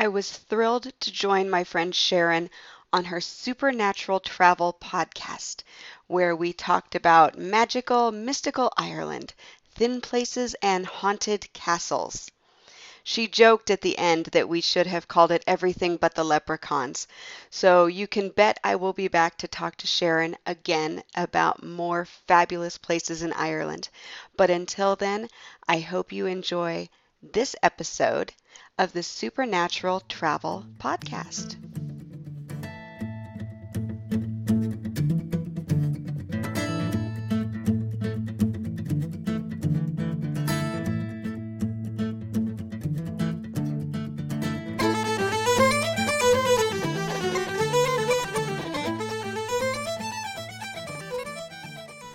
I was thrilled to join my friend Sharon on her Supernatural Travel podcast, where we talked about magical, mystical Ireland, thin places, and haunted castles. She joked at the end that we should have called it Everything But the Leprechauns. So you can bet I will be back to talk to Sharon again about more fabulous places in Ireland. But until then, I hope you enjoy this episode of the Supernatural Travel Podcast.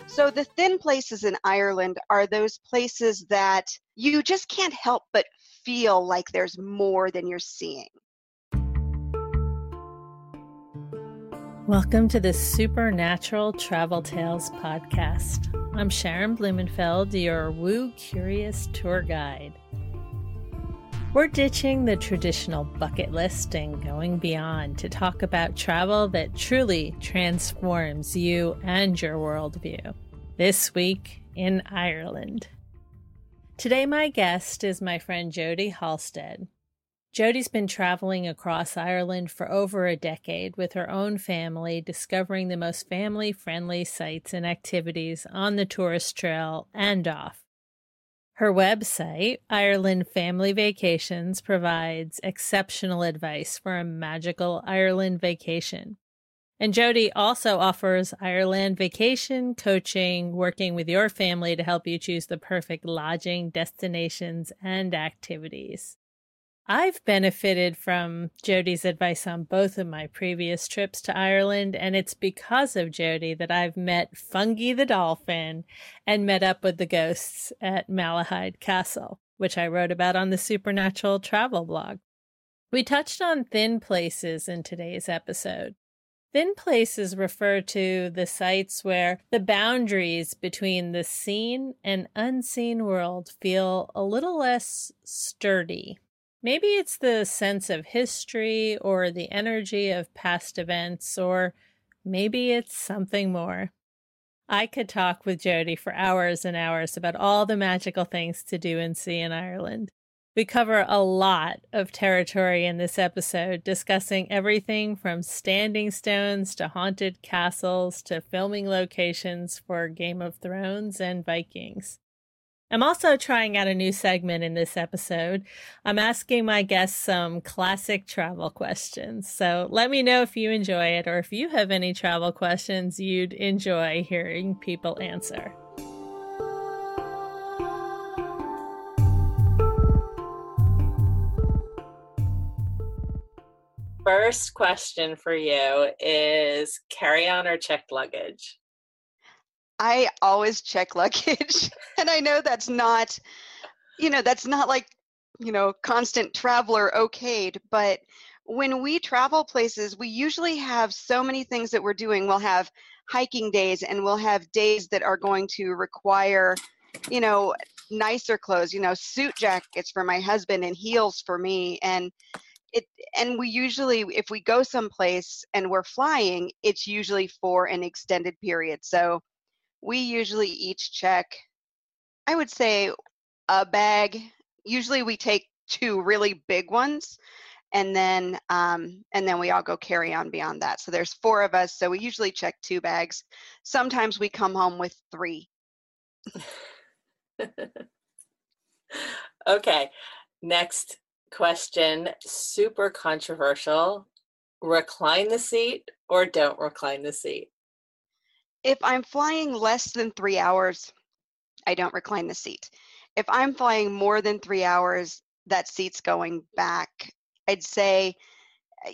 So, the thin places in Ireland are those places that you just can't help but feel like there's more than you're seeing. Welcome to the Supernatural Travel Tales podcast. I'm Sharon Blumenfeld, your woo curious tour guide. We're ditching the traditional bucket list and going beyond to talk about travel that truly transforms you and your worldview. This week in Ireland. Today, my guest is my friend Jody Halstead. Jody's been traveling across Ireland for over a decade with her own family, discovering the most family friendly sites and activities on the tourist trail and off. Her website, Ireland Family Vacations, provides exceptional advice for a magical Ireland vacation. And Jody also offers Ireland vacation coaching, working with your family to help you choose the perfect lodging, destinations, and activities. I've benefited from Jody's advice on both of my previous trips to Ireland, and it's because of Jody that I've met Fungie the dolphin and met up with the ghosts at Malahide Castle, which I wrote about on the Supernatural Travel blog. We touched on thin places in today's episode. Thin places refer to the sites where the boundaries between the seen and unseen world feel a little less sturdy. Maybe it's the sense of history or the energy of past events, or maybe it's something more. I could talk with Jody for hours and hours about all the magical things to do and see in Ireland. We cover a lot of territory in this episode, discussing everything from standing stones to haunted castles to filming locations for Game of Thrones and Vikings. I'm also trying out a new segment in this episode. I'm asking my guests some classic travel questions. So let me know if you enjoy it or if you have any travel questions you'd enjoy hearing people answer. First question for you is carry on or checked luggage? I always check luggage. and I know that's not, you know, that's not like, you know, constant traveler okayed, but when we travel places, we usually have so many things that we're doing. We'll have hiking days and we'll have days that are going to require, you know, nicer clothes, you know, suit jackets for my husband and heels for me. And it and we usually if we go someplace and we're flying it's usually for an extended period. So we usually each check i would say a bag. Usually we take two really big ones and then um, and then we all go carry on beyond that. So there's four of us so we usually check two bags. Sometimes we come home with three. Okay next question, super controversial. Recline the seat or don't recline the seat? If I'm flying less than three hours, I don't recline the seat. If I'm flying more than three hours, that seat's going back. I'd say eh,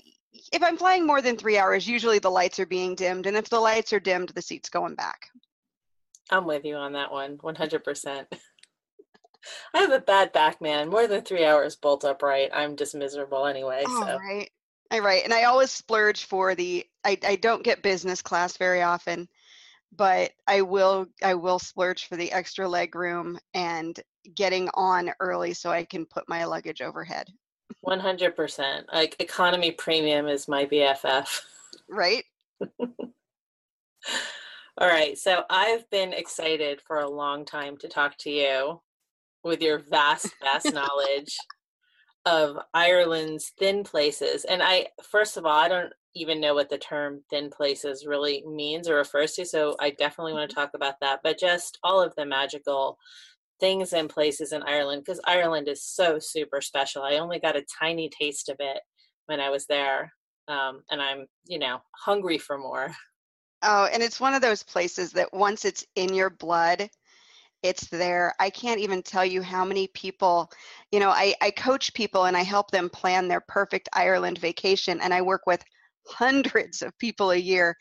if I'm flying more than three hours, usually the lights are being dimmed. And if the lights are dimmed, the seat's going back. I'm with you on that one, 100%. I have a bad back, man. More than three hours bolt upright, I'm just miserable anyway. Oh, so. right. All right. And I always splurge for the I, I don't get business class very often, but I will I will splurge for the extra leg room and getting on early so I can put my luggage overhead. 100%. Like economy premium is my BFF. Right? All right. So I've been excited for a long time to talk to you with your vast, vast knowledge of Ireland's thin places. And I, first of all, I don't even know what the term thin places really means or refers to. So I definitely want to mm-hmm. talk about that. But just all of the magical things and places in Ireland, because Ireland is so super special. I only got a tiny taste of it when I was there. Um, and I'm, you know, hungry for more. Oh, and it's one of those places that once it's in your blood, it's there. I can't even tell you how many people, you know, I, I coach people and I help them plan their perfect Ireland vacation, and I work with hundreds of people a year.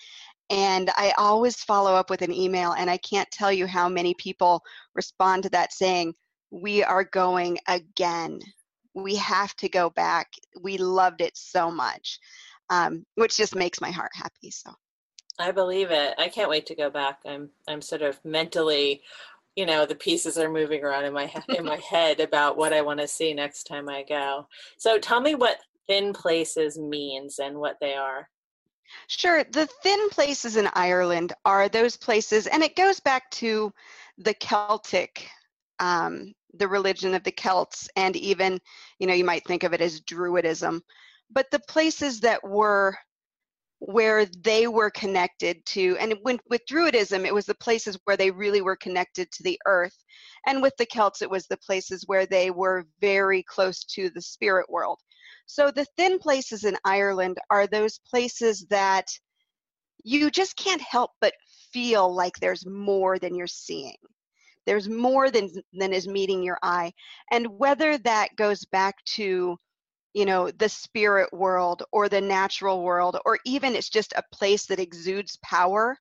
And I always follow up with an email, and I can't tell you how many people respond to that saying, We are going again. We have to go back. We loved it so much, um, which just makes my heart happy. So. I believe it. I can't wait to go back. I'm I'm sort of mentally, you know, the pieces are moving around in my in my head about what I want to see next time I go. So tell me what thin places means and what they are. Sure. The thin places in Ireland are those places, and it goes back to the Celtic, um, the religion of the Celts, and even, you know, you might think of it as Druidism. But the places that were where they were connected to and when, with druidism it was the places where they really were connected to the earth and with the celts it was the places where they were very close to the spirit world. So the thin places in ireland are those places that you just can't help but feel like there's more than you're seeing. There's more than than is meeting your eye. And whether that goes back to you know the spirit world or the natural world or even it's just a place that exudes power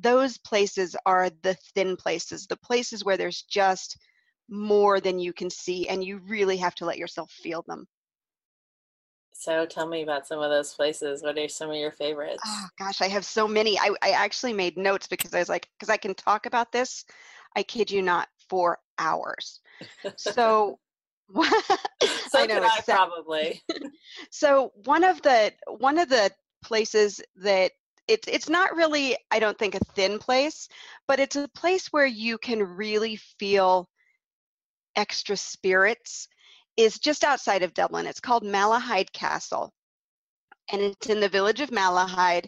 those places are the thin places the places where there's just more than you can see and you really have to let yourself feel them. So tell me about some of those places what are some of your favorites? Oh gosh i have so many i, I actually made notes because i was like because i can talk about this i kid you not for hours. So so I know I probably. so one of the one of the places that it's it's not really I don't think a thin place, but it's a place where you can really feel extra spirits is just outside of Dublin. It's called Malahide Castle. And it's in the village of Malahide.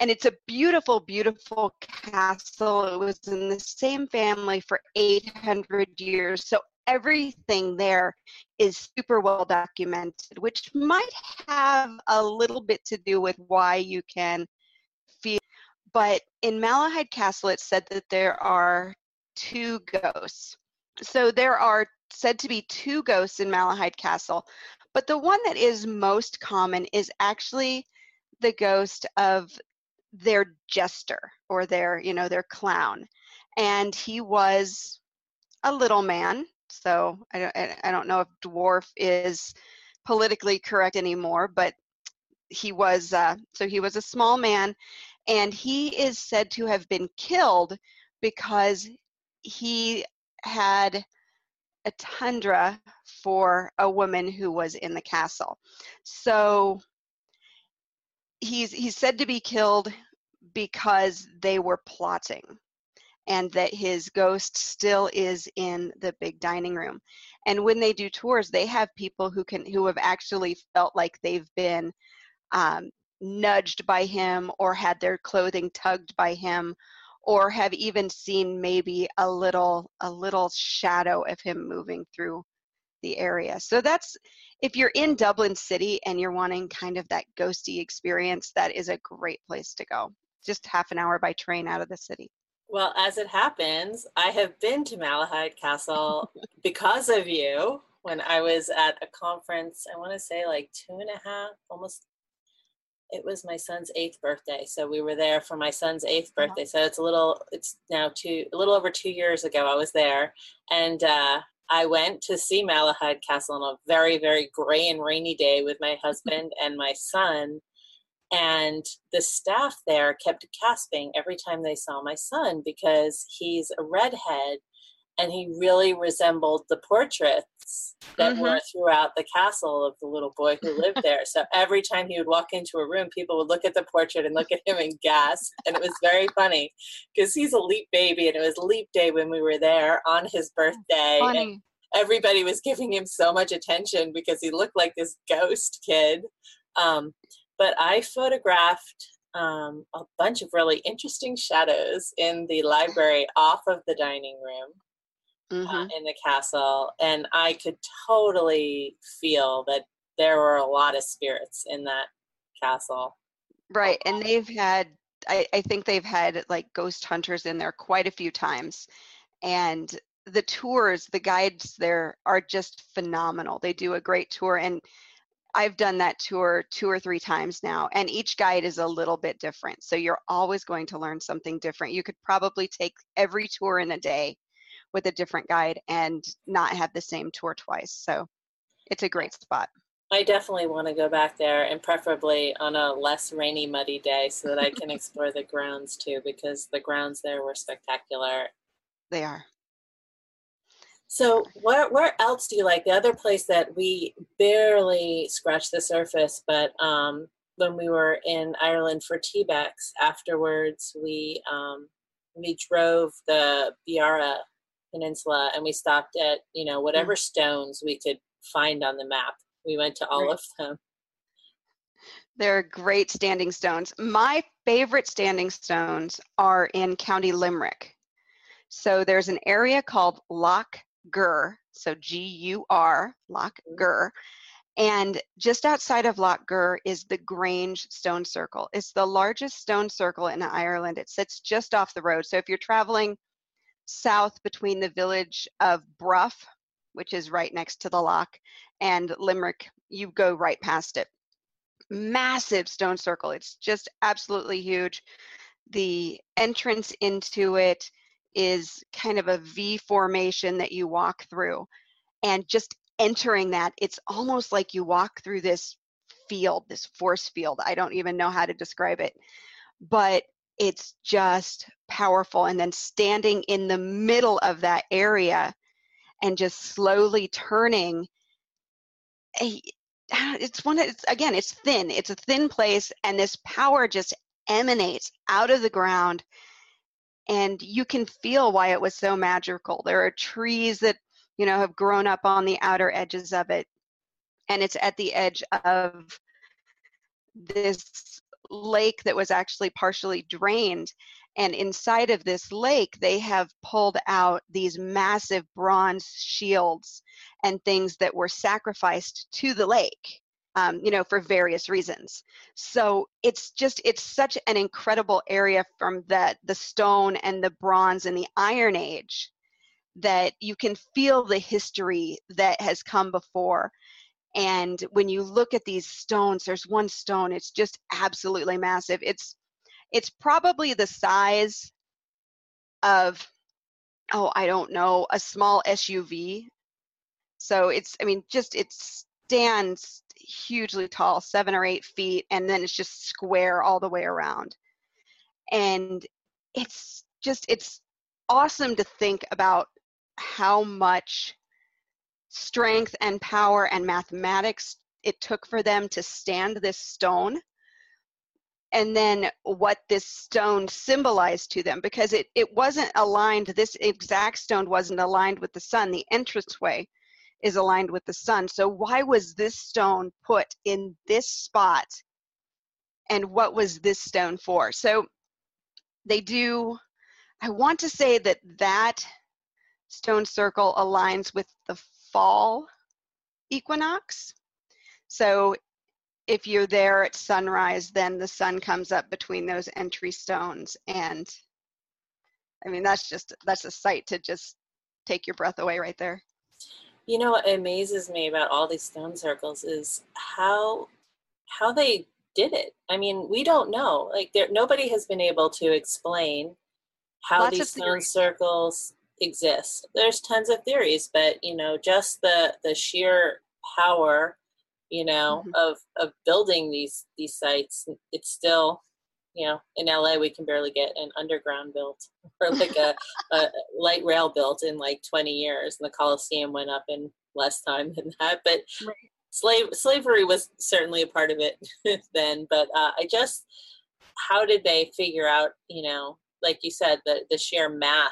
And it's a beautiful, beautiful castle. It was in the same family for 800 years. So everything there is super well documented, which might have a little bit to do with why you can feel. But in Malahide Castle, it said that there are two ghosts. So there are said to be two ghosts in Malahide Castle, but the one that is most common is actually the ghost of their jester or their, you know, their clown. And he was a little man so I don't, I don't know if dwarf is politically correct anymore, but he was uh, so he was a small man, and he is said to have been killed because he had a tundra for a woman who was in the castle. So he's he's said to be killed because they were plotting and that his ghost still is in the big dining room. And when they do tours, they have people who can who have actually felt like they've been um, nudged by him or had their clothing tugged by him or have even seen maybe a little a little shadow of him moving through the area. So that's if you're in Dublin City and you're wanting kind of that ghosty experience, that is a great place to go. Just half an hour by train out of the city. Well, as it happens, I have been to Malahide Castle because of you when I was at a conference, I want to say like two and a half, almost, it was my son's eighth birthday. So we were there for my son's eighth uh-huh. birthday. So it's a little, it's now two, a little over two years ago I was there. And uh, I went to see Malahide Castle on a very, very gray and rainy day with my husband and my son and the staff there kept gasping every time they saw my son because he's a redhead and he really resembled the portraits that mm-hmm. were throughout the castle of the little boy who lived there. So every time he would walk into a room, people would look at the portrait and look at him and gasp. And it was very funny because he's a leap baby, and it was leap day when we were there on his birthday. Everybody was giving him so much attention because he looked like this ghost kid. Um, but I photographed um, a bunch of really interesting shadows in the library off of the dining room uh, mm-hmm. uh, in the castle, and I could totally feel that there were a lot of spirits in that castle. Right, and they've had, I, I think they've had like ghost hunters in there quite a few times, and the tours, the guides there are just phenomenal. They do a great tour, and I've done that tour two or three times now, and each guide is a little bit different. So you're always going to learn something different. You could probably take every tour in a day with a different guide and not have the same tour twice. So it's a great spot. I definitely want to go back there and preferably on a less rainy, muddy day so that I can explore the grounds too, because the grounds there were spectacular. They are. So, where where else do you like? The other place that we barely scratched the surface, but um, when we were in Ireland for TBEX, afterwards we um, we drove the Beara Peninsula and we stopped at you know whatever mm. stones we could find on the map. We went to all right. of them. They're great standing stones. My favorite standing stones are in County Limerick. So there's an area called Lough Gur, so G U R, Lough mm-hmm. Gur. And just outside of Lough Gur is the Grange Stone Circle. It's the largest stone circle in Ireland. It sits just off the road. So if you're traveling south between the village of Bruff, which is right next to the loch, and Limerick, you go right past it. Massive stone circle. It's just absolutely huge. The entrance into it is kind of a V formation that you walk through. And just entering that, it's almost like you walk through this field, this force field. I don't even know how to describe it, but it's just powerful. And then standing in the middle of that area and just slowly turning, ah, it's one, it's again, it's thin. It's a thin place, and this power just emanates out of the ground and you can feel why it was so magical. There are trees that, you know, have grown up on the outer edges of it, and it's at the edge of this lake that was actually partially drained. And inside of this lake, they have pulled out these massive bronze shields and things that were sacrificed to the lake um, you know, for various reasons. So it's just it's such an incredible area from the the stone and the bronze and the Iron Age that you can feel the history that has come before. And when you look at these stones, there's one stone, it's just absolutely massive. It's it's probably the size of oh, I don't know, a small SUV. So it's I mean just it stands hugely tall, seven or eight feet, and then it's just square all the way around. And it's just, it's awesome to think about how much strength and power and mathematics it took for them to stand this stone and then what this stone symbolized to them because it, it wasn't aligned this exact stone wasn't aligned with the sun the entranceway is aligned with the sun. So why was this stone put in this spot? And what was this stone for? So they do, I want to say that that stone circle aligns with the fall equinox. So if you're there at sunrise, then the sun comes up between those entry stones. And I mean, that's just, that's a sight to just take your breath away right there. You know what amazes me about all these stone circles is how how they did it. I mean, we don't know. Like there nobody has been able to explain how Lots these stone circles exist. There's tons of theories, but you know, just the the sheer power, you know, mm-hmm. of of building these these sites, it's still you know, in LA, we can barely get an underground built or like a, a light rail built in like 20 years. And the Coliseum went up in less time than that. But right. slave slavery was certainly a part of it then. But uh, I just, how did they figure out, you know, like you said, the, the sheer math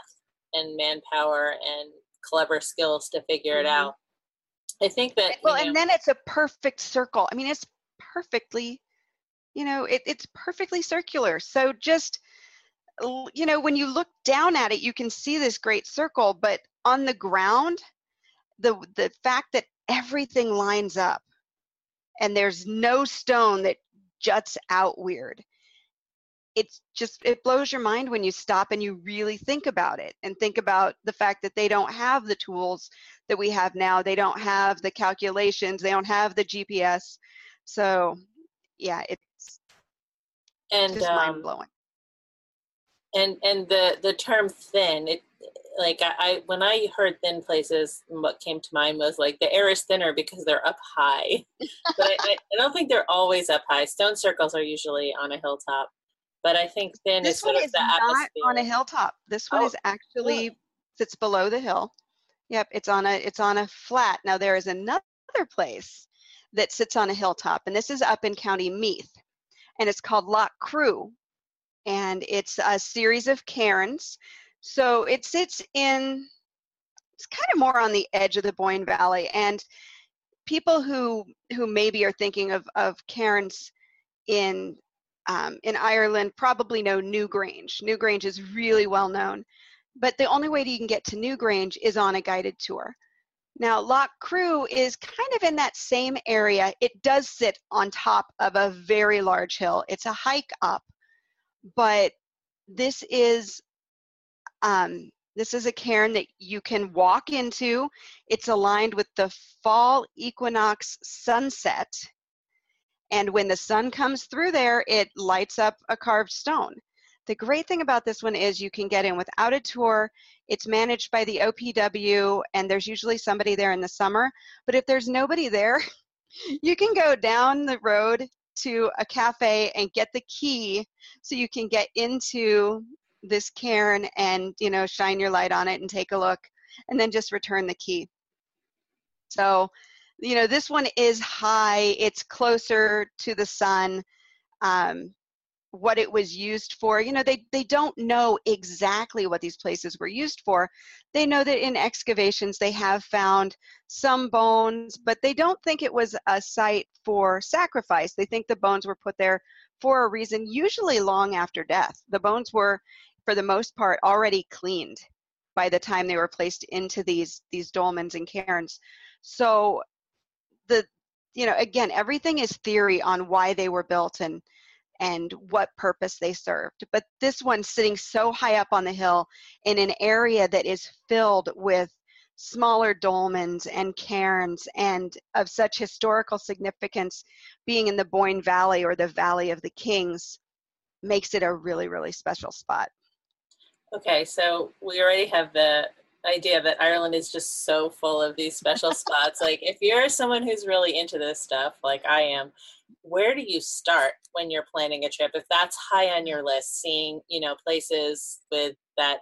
and manpower and clever skills to figure mm-hmm. it out? I think that. Well, you know, and then it's a perfect circle. I mean, it's perfectly you know it, it's perfectly circular. So just you know when you look down at it you can see this great circle but on the ground the the fact that everything lines up and there's no stone that juts out weird it's just it blows your mind when you stop and you really think about it and think about the fact that they don't have the tools that we have now. They don't have the calculations. They don't have the gps so yeah it, and just um, mind blowing. And and the the term thin, it like I, I, when I heard thin places, what came to mind was like the air is thinner because they're up high. but I, I, don't think they're always up high. Stone circles are usually on a hilltop, but I think thin this is one sort is of the not atmosphere. on a hilltop. This one Oh, is actually really? sits below the hill. Yep, it's on a it's on a flat. Now there is another place that sits on a hilltop, and this is up in County Meath and it's called Loughcrew. And it's a series of cairns. So it sits in, it's kind of more on the edge of the Boyne Valley. And people who who maybe are thinking of, of cairns in um, in Ireland probably know Newgrange. Newgrange is really well known, but the only way that you can get to Newgrange is on a guided tour. Now, Loch Crew is kind of in that same area. It does sit on top of a very large hill. It's a hike up, but this is um, this is a cairn that you can walk into. It's aligned with the fall equinox sunset. And when the sun comes through there, it lights up a carved stone. The great thing about this one is you can get in without a tour. It's managed by the OPW, and there's usually somebody there in the summer. But if there's nobody there, you can go down the road to a cafe and get the key so you can get into this cairn and you know shine your light on it and take a look and then just return the key so you know this one is high it's closer to the sun um, what it was used for. You know, they, they don't know exactly what these places were used for. They know that in excavations they have found some bones, but they don't think it was a site for sacrifice. They think the bones were put there for a reason, usually long after death. The bones were, for the most part, already cleaned by the time they were placed into these these dolmens and cairns. So the you know again everything is theory on why they were built and and what purpose they served. But this one sitting so high up on the hill in an area that is filled with smaller dolmens and cairns and of such historical significance being in the Boyne Valley or the Valley of the Kings makes it a really, really special spot. Okay, so we already have the idea that Ireland is just so full of these special spots. Like, if you're someone who's really into this stuff, like I am, where do you start when you're planning a trip? If that's high on your list, seeing, you know, places with that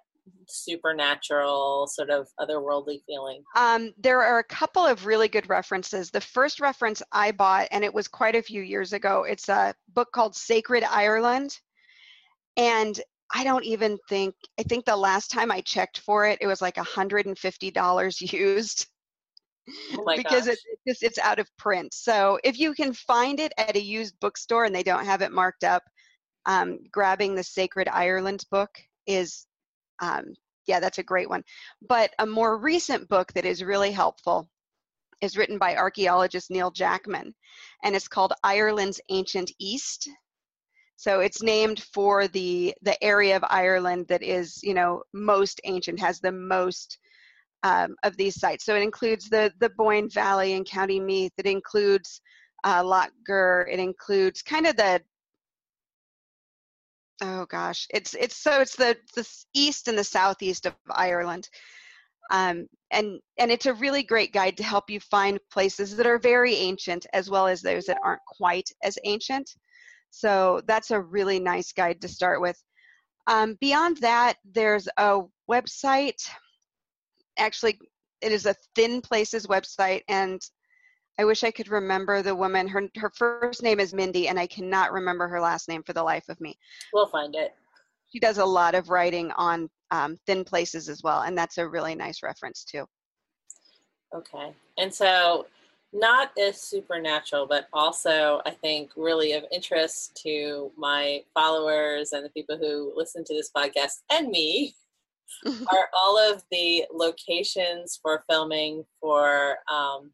supernatural sort of otherworldly feeling? Um, there are a couple of really good references. The first reference I bought, and it was quite a few years ago, it's a book called Sacred Ireland. And I don't even think, I think the last time I checked for it, it was like $150 used. Oh because it, it just it's out of print. So if you can find it at a used bookstore and they don't have it marked up, um, grabbing the Sacred Ireland book is, um, yeah, that's a great one. But a more recent book that is really helpful is written by archaeologist Neil Jackman, and it's called Ireland's Ancient East. So it's named for the the area of Ireland that is, you know, most ancient, has the most um, of these sites. So it includes the the Boyne Valley and County Meath. It includes uh, Lough Gur. It includes kind of the oh gosh, it's it's so it's the the east and the southeast of Ireland. Um, and and it's a really great guide to help you find places that are very ancient as well as those that aren't quite as ancient. So that's a really nice guide to start with. Um, beyond that, there's a website. Actually, it is a Thin Places website, and I wish I could remember the woman. Her her first name is Mindy, and I cannot remember her last name for the life of me. We'll find it. She does a lot of writing on um, thin places as well, and that's a really nice reference too. Okay, and so not as supernatural, but also I think really of interest to my followers and the people who listen to this podcast and me are all of the locations for filming for um,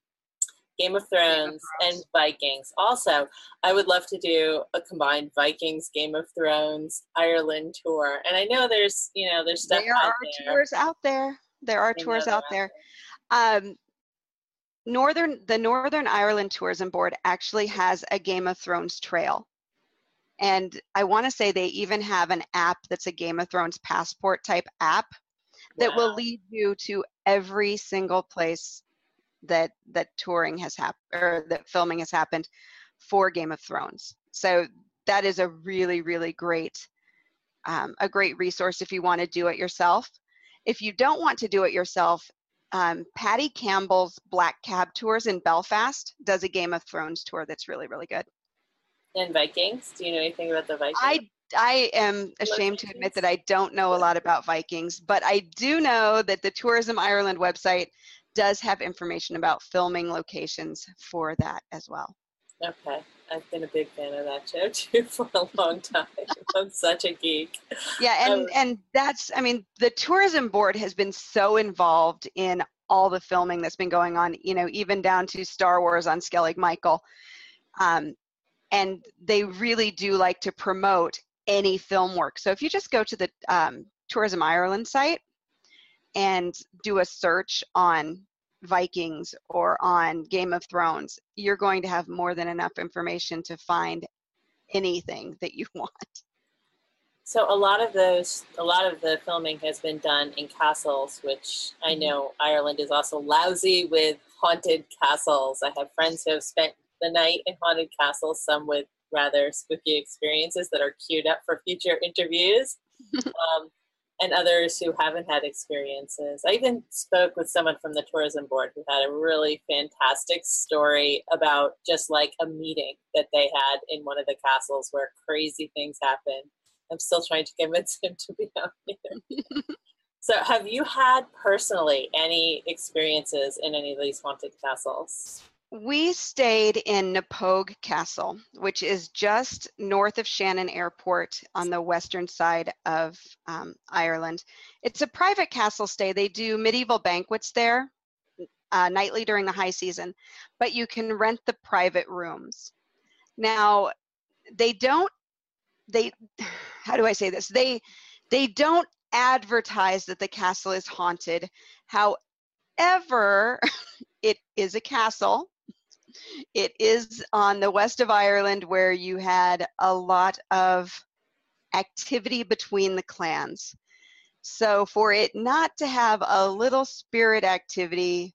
Game of, Thrones Game of and Vikings. Also, I would love to do a combined Vikings, Game of Thrones, Ireland tour. And I know there's, you know, there's stuff. There are there. tours out there. There are tours out there. Um, Northern the Northern Ireland Tourism Board actually has a Game of Thrones trail. And I want to say they even have an app that's a Game of Thrones passport type app that wow. will lead you to every single place that that touring has happened or that filming has happened for Game of Thrones. So that is a really really great um, a great resource if you want to do it yourself. If you don't want to do it yourself, um, Paddy Campbell's Black Cab Tours in Belfast does a Game of Thrones tour that's really really good. And Vikings? Do you know anything about the Vikings? I I am ashamed to admit that I don't know a lot about Vikings, but I do know that the Tourism Ireland website does have information about filming locations for that as well. Okay. I've been a big fan of that show too for a long time. I'm such a geek. Yeah, and um, and that's I mean the tourism board has been so involved in all the filming that's been going on. You know, even down to Star Wars on Skellig Michael, um, and they really do like to promote any film work. So if you just go to the um, Tourism Ireland site and do a search on Vikings or on Game of Thrones, you're going to have more than enough information to find anything that you want. So a lot of those, a lot of the filming has been done in castles, which I mm-hmm. know Ireland is also lousy with haunted castles. I have friends who have spent the night in haunted castles, some with rather spooky experiences that are queued up for future interviews. um, and others who haven't had experiences. I even spoke with someone from the tourism board who had a really fantastic story about just like a meeting that they had in one of the castles where crazy things happen. I'm still trying to convince him to be on here. so, have you had personally any experiences in any of these haunted castles? We stayed in Knappogue Castle, which is just north of Shannon Airport on the western side of um, Ireland. It's a private castle stay. They do medieval banquets there uh, nightly during the high season, but you can rent the private rooms. Now, they don't, they, how do I say this? They, they don't advertise that the castle is haunted. However, it is a castle it is on the west of Ireland where you had a lot of activity between the clans. So for it not to have a little spirit activity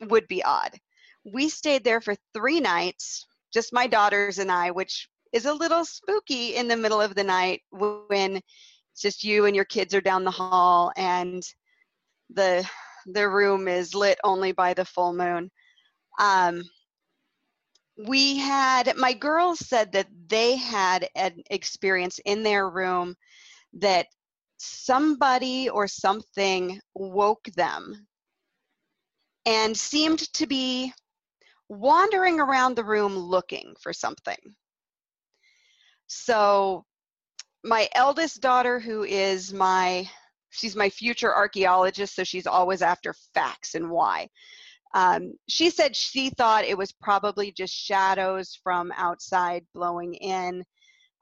would be odd. We stayed there for three nights, just my daughters and I, which is a little spooky in the middle of the night when it's just you and your kids are down the hall and the the room is lit only by the full moon. Um, we had my girls said that they had an experience in their room that somebody or something woke them and seemed to be wandering around the room looking for something. So, my eldest daughter, who is my she's my future archaeologist, so she's always after facts and why. Um, she said she thought it was probably just shadows from outside blowing in.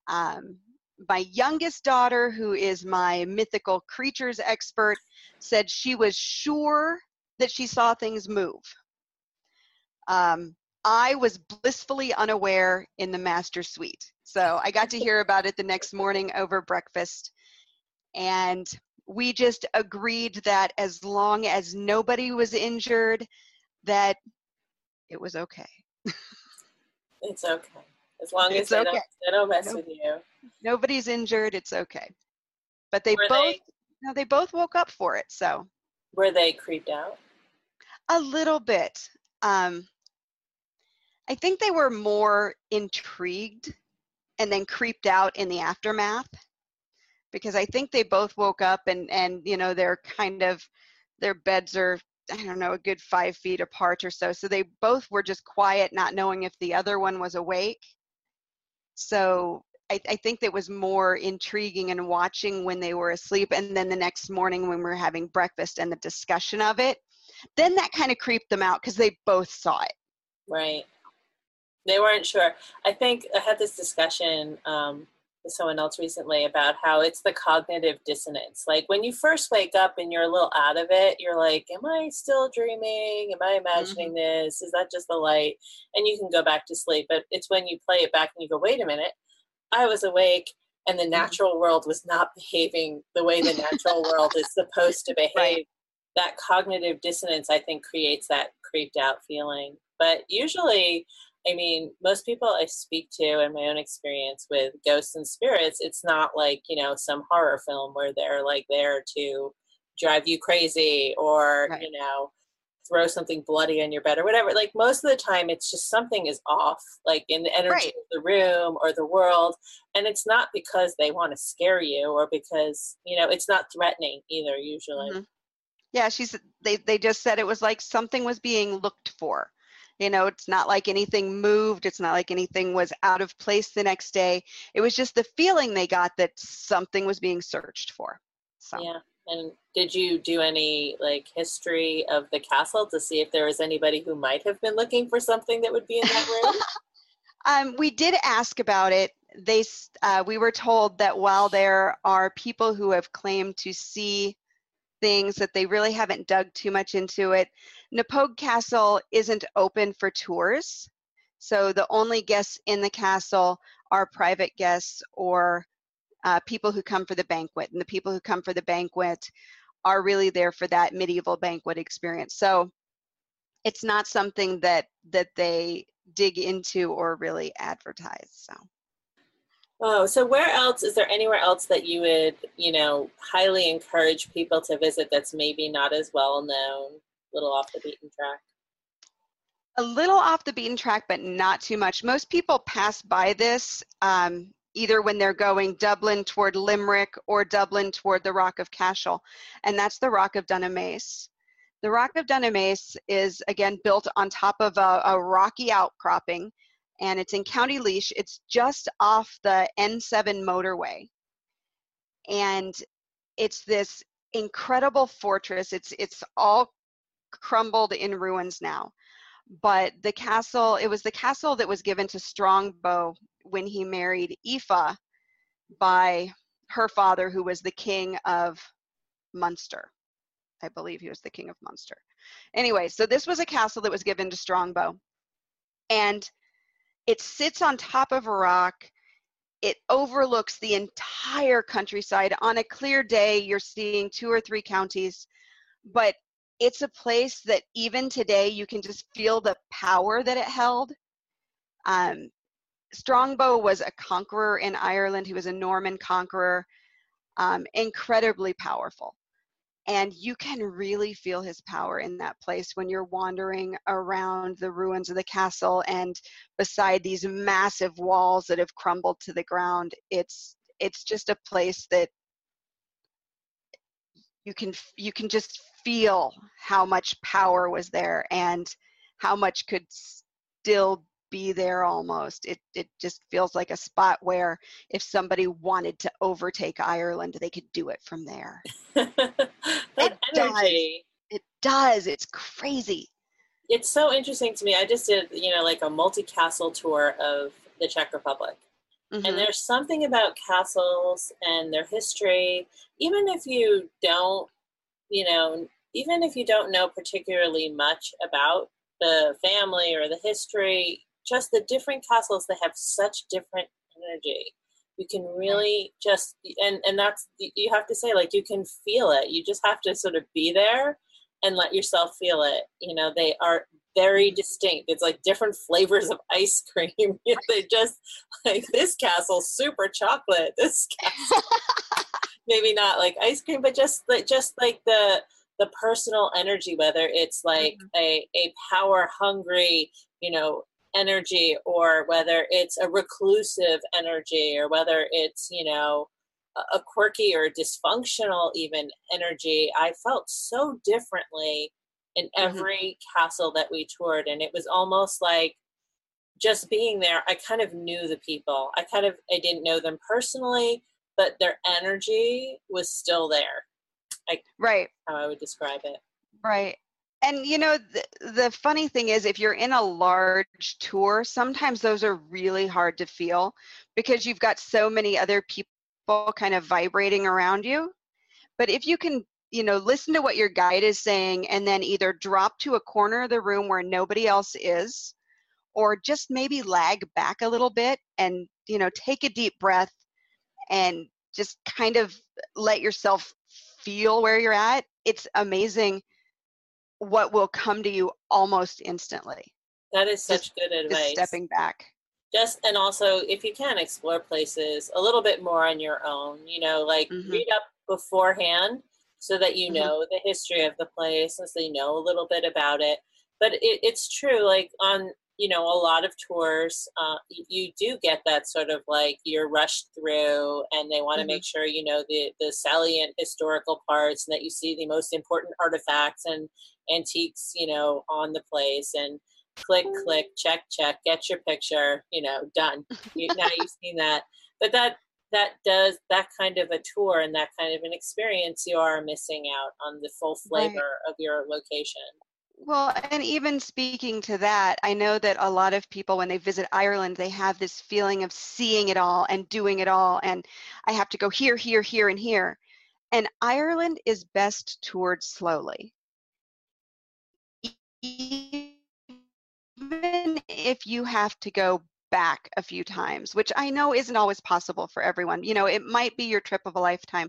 Um, my youngest daughter, who is my mythical creatures expert, said she was sure that she saw things move. Um, I was blissfully unaware in the master suite. So I got to hear about it the next morning over breakfast. And we just agreed that as long as nobody was injured, that it was okay. it's okay. As long It's as they, okay. don't, they don't mess with you. Nobody's injured. It's okay. But they Were both, they- no, they both woke up for it. So Were they creeped out? a little bit. Um, I think they were more intrigued and then creeped out in the aftermath because I think they both woke up and and you know they're kind of their beds are I don't know a good five feet apart or so. So they both were just quiet, not knowing if the other one was awake. So I, I think that was more intriguing and watching when they were asleep, and then the next morning when we were having breakfast and the discussion of it, then that kind of creeped them out because they both saw it. Right. They weren't sure. I think I had this discussion um, someone else recently about how it's the cognitive dissonance. Like when you first wake up and you're a little out of it, you're like, Am I still dreaming? Am I mm-hmm. imagining this? Is that just the light? And you can go back to sleep. But it's when you play it back and you go, Wait a minute, I was awake and the mm-hmm. natural world was not behaving the way the natural world is supposed to behave. Right. That cognitive dissonance, I think, creates that creeped out feeling. But usually, I mean, most people I speak to in my own experience with ghosts and spirits, it's not like, you know, some horror film where they're like there to drive you crazy or, Right. you know, throw something bloody on your bed or whatever. Like most of the time, it's just something is off, like in the energy Right. of the room or the world. And it's not because they want to scare you or because, you know, it's not threatening either, usually. Mhm. Yeah, she's they they just said it was like something was being looked for. You know, it's not like anything moved, it's not like anything was out of place the next day. It was just the feeling they got that something was being searched for. So Yeah. And did you do any like history of the castle to see if there was anybody who might have been looking for something that would be in that room? Um, we did ask about it. They, uh, we were told that while there are people who have claimed to see things, that they really haven't dug too much into it. Knappogue Castle isn't open for tours, so the only guests in the castle are private guests or uh, people who come for the banquet, and the people who come for the banquet are really there for that medieval banquet experience. So it's not something that that they dig into or really advertise. So oh, so where else is there anywhere else that you would, you know, highly encourage people to visit that's maybe not as well known, little off the beaten track? a little off the beaten track, but not too much. Most people pass by this um, either when they're going Dublin toward Limerick or Dublin toward the Rock of Cashel, and that's the Rock of Dunamace. The Rock of Dunamace is again built on top of a, a rocky outcropping, and it's in County Laois. It's just off the N7 motorway, and it's this incredible fortress. It's it's all crumbled in ruins now. But the castle it was the castle that was given to strongbow when he married aoife by her father who was the king of munster. I believe he was the king of munster. Anyway so this was a castle that was given to strongbow. And it sits on top of a rock. It overlooks the entire countryside. On a clear day you're seeing two or three counties. But it's a place that even today you can just feel the power that it held. Um, Strongbow was a conqueror in Ireland. He was a Norman conqueror, um, incredibly powerful. And you can really feel his power in that place when you're wandering around the ruins of the castle and beside these massive walls that have crumbled to the ground. It's it's just a place that you can you can just feel how much power was there and how much could still be there almost it it just feels like a spot where if somebody wanted to overtake Ireland they could do it from there that It does. it does it's crazy It's so interesting to me. I just did, you know, like a multi-castle tour of the Czech Republic. Mhm. And there's something about castles and their history, even if you don't, you know, even if you don't know particularly much about the family or the history, just the different castles that have such different energy. You can really just and and that's you have to say like you can feel it. You just have to sort of be there and let yourself feel it. You know, they are very distinct. It's like different flavors of ice cream. they just like this castle super chocolate. This castle maybe not like ice cream, but just like just like the the personal energy, whether it's like mm-hmm. a a power hungry, you know, energy or whether it's a reclusive energy or whether it's, you know, a quirky or dysfunctional even energy, I felt so differently in mm-hmm. every mm-hmm. castle that we toured. And it was almost like just being there, I kind of knew the people. I kind of, I didn't know them personally, but their energy was still there. Like, right. How I would describe it. Right. And you know, the, the funny thing is, if you're in a large tour, sometimes those are really hard to feel because you've got so many other people kind of vibrating around you. But if you can, you know, listen to what your guide is saying and then either drop to a corner of the room where nobody else is, or just maybe lag back a little bit and, you know, take a deep breath and just kind of let yourself feel where you're at, it's amazing what will come to you almost instantly. That is such just, good advice. stepping back just and also if you can explore places a little bit more on your own you know like mm-hmm. read up beforehand so that you mm-hmm. know the history of the place and so you know a little bit about it but it, it's true like on you know a lot of tours uh, you do get that sort of like you're rushed through and they want to mm-hmm. make sure you know the the salient historical parts and that you see the most important artifacts and antiques you know on the place and click, click, check, check, get your picture, you know, done. You, now you've seen that. But that that does that kind of a tour and that kind of an experience, you are missing out on the full flavor right. of your location. Well, and even speaking to that, I know that a lot of people, when they visit Ireland, they have this feeling of seeing it all and doing it all. And I have to go here, here, here, and here. And Ireland is best toured slowly even if you have to go back a few times, which I know isn't always possible for everyone. You know, it might be your trip of a lifetime,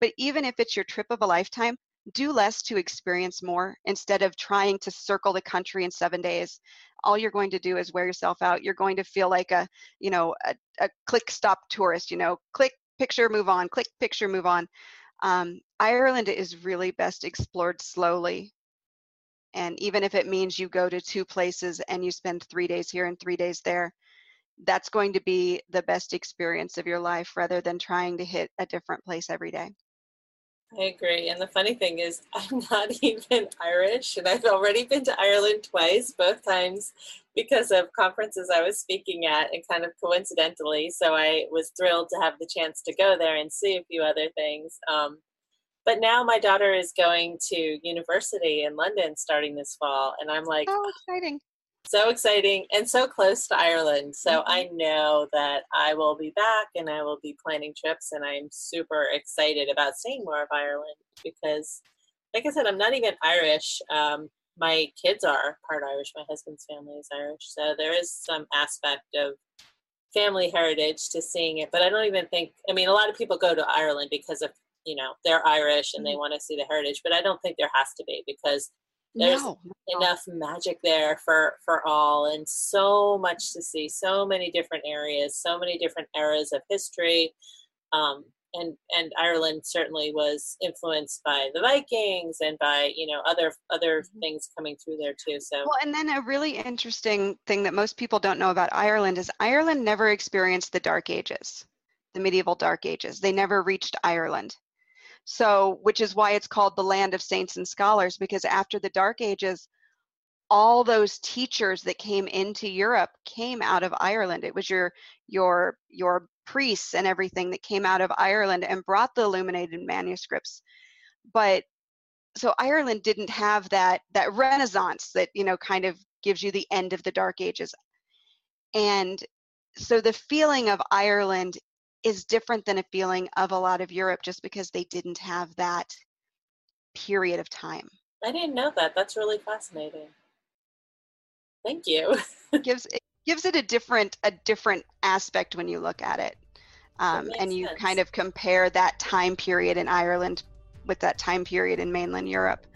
but even if it's your trip of a lifetime, do less to experience more instead of trying to circle the country in seven days. All you're going to do is wear yourself out. You're going to feel like a, you know, a, a click stop tourist, you know, click picture, move on, click picture, move on. Um, Ireland is really best explored slowly and even if it means you go to two places and you spend three days here and three days there, that's going to be the best experience of your life rather than trying to hit a different place every day. I agree. And the funny thing is, I'm not even Irish, and I've already been to Ireland twice, both times because of conferences I was speaking at, and kind of coincidentally. So I was thrilled to have the chance to go there and see a few other things. Um, but now my daughter is going to university in London starting this fall, and I'm like, oh, exciting! So exciting and so close to Ireland. So mm-hmm. I know that I will be back and I will be planning trips, and I'm super excited about seeing more of Ireland because, like I said, I'm not even Irish. Um, my kids are part Irish. My husband's family is Irish, so there is some aspect of family heritage to seeing it. But I don't even think. I mean, a lot of people go to Ireland because of you know they're Irish and they mm-hmm. want to see the heritage, but I don't think there has to be because there's no, no. enough magic there for for all and so much to see so many different areas so many different eras of history um, and and Ireland certainly was influenced by the Vikings and by you know other other mm-hmm. things coming through there too. So well, and then a really interesting thing that most people don't know about Ireland is Ireland never experienced the Dark Ages, the medieval Dark Ages. They never reached Ireland. So, which is why it's called the land of saints and scholars, because after the Dark Ages, all those teachers that came into Europe came out of Ireland. It was your your your priests and everything that came out of Ireland and brought the illuminated manuscripts. But so Ireland didn't have that that renaissance that you know kind of gives you the end of the dark ages. And so the feeling of Ireland is different than a feeling of a lot of Europe just because they didn't have that period of time. I didn't know that. That's really fascinating. Thank you. it gives it gives it a different a different aspect when you look at it, um, and you sense. kind of compare that time period in Ireland with that time period in mainland Europe,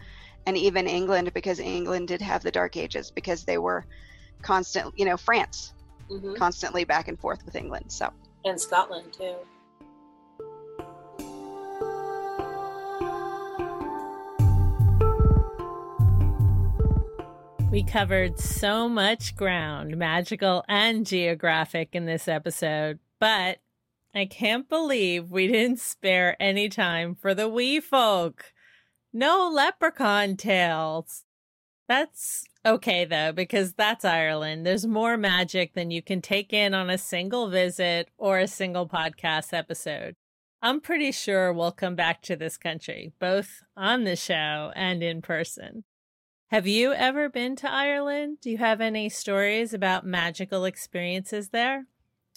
and even England because England did have the Dark Ages because they were constant, you know, France, mm-hmm. constantly back and forth with England. So and Scotland too. We covered so much ground, magical and geographic, in this episode, but I can't believe we didn't spare any time for the wee folk. No leprechaun tales. That's okay though, because that's Ireland. There's more magic than you can take in on a single visit or a single podcast episode. I'm pretty sure we'll come back to this country, both on the show and in person. Have you ever been to Ireland? Do you have any stories about magical experiences there?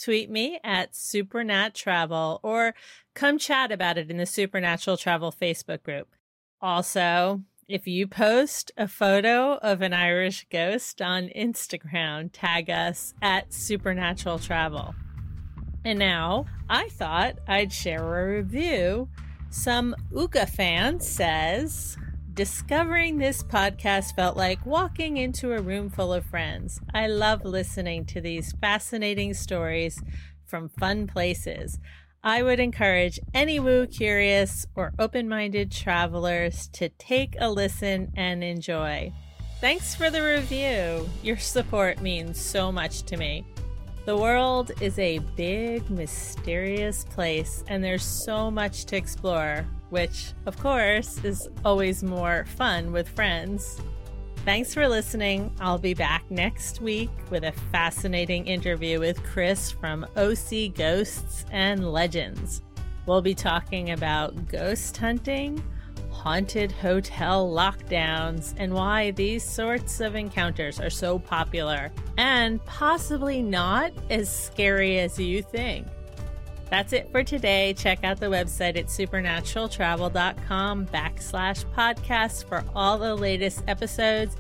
Tweet me at Supernat Travel or come chat about it in the Supernatural Travel Facebook group. Also, if you post a photo of an Irish ghost on Instagram, tag us at Supernatural Travel. And now I thought I'd share a review. Some Uga fan says, Discovering this podcast felt like walking into a room full of friends. I love listening to these fascinating stories from fun places. I would encourage any woo curious or open minded travelers to take a listen and enjoy. Thanks for the review. Your support means so much to me. The world is a big, mysterious place, and there's so much to explore, which, of course, is always more fun with friends. Thanks for listening. I'll be back next week with a fascinating interview with Chris from OC Ghosts and Legends. We'll be talking about ghost hunting haunted hotel lockdowns and why these sorts of encounters are so popular and possibly not as scary as you think. That's it for today. Check out the website at supernaturaltravel.com backslash podcast for all the latest episodes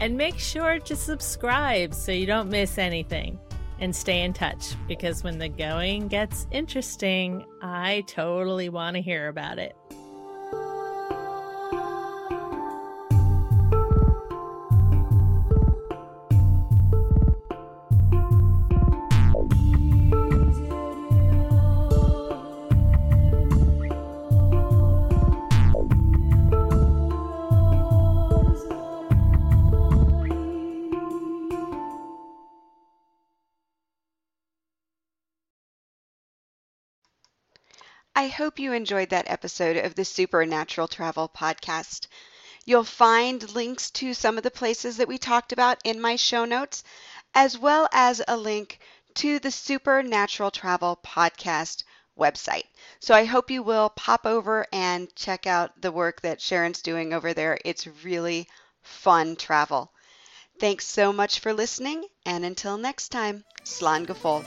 and make sure to subscribe so you don't miss anything. And stay in touch because when the going gets interesting, I totally want to hear about it. I hope you enjoyed that episode of the Supernatural Travel Podcast. You'll find links to some of the places that we talked about in my show notes, as well as a link to the Supernatural Travel Podcast website. So I hope you will pop over and check out the work that Sharon's doing over there. It's really fun travel. Thanks so much for listening, and until next time, Slán go